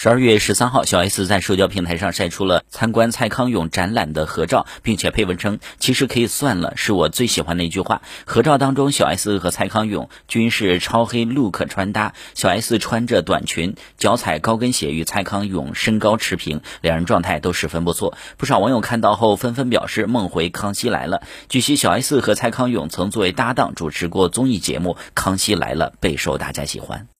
十二月十三号小 s 在社交平台上晒出了参观蔡康永展览的合照并且配文称其实可以算了是我最喜欢的一句话。合照当中小 s 和蔡康永均是超黑 look 穿搭小 s 穿着短裙脚踩高跟鞋与蔡康永身高持平两人状态都十分不错。不少网友看到后纷纷表示梦回康熙来了。据悉小 s 和蔡康永曾作为搭档主持过综艺节目康熙来了备受大家喜欢。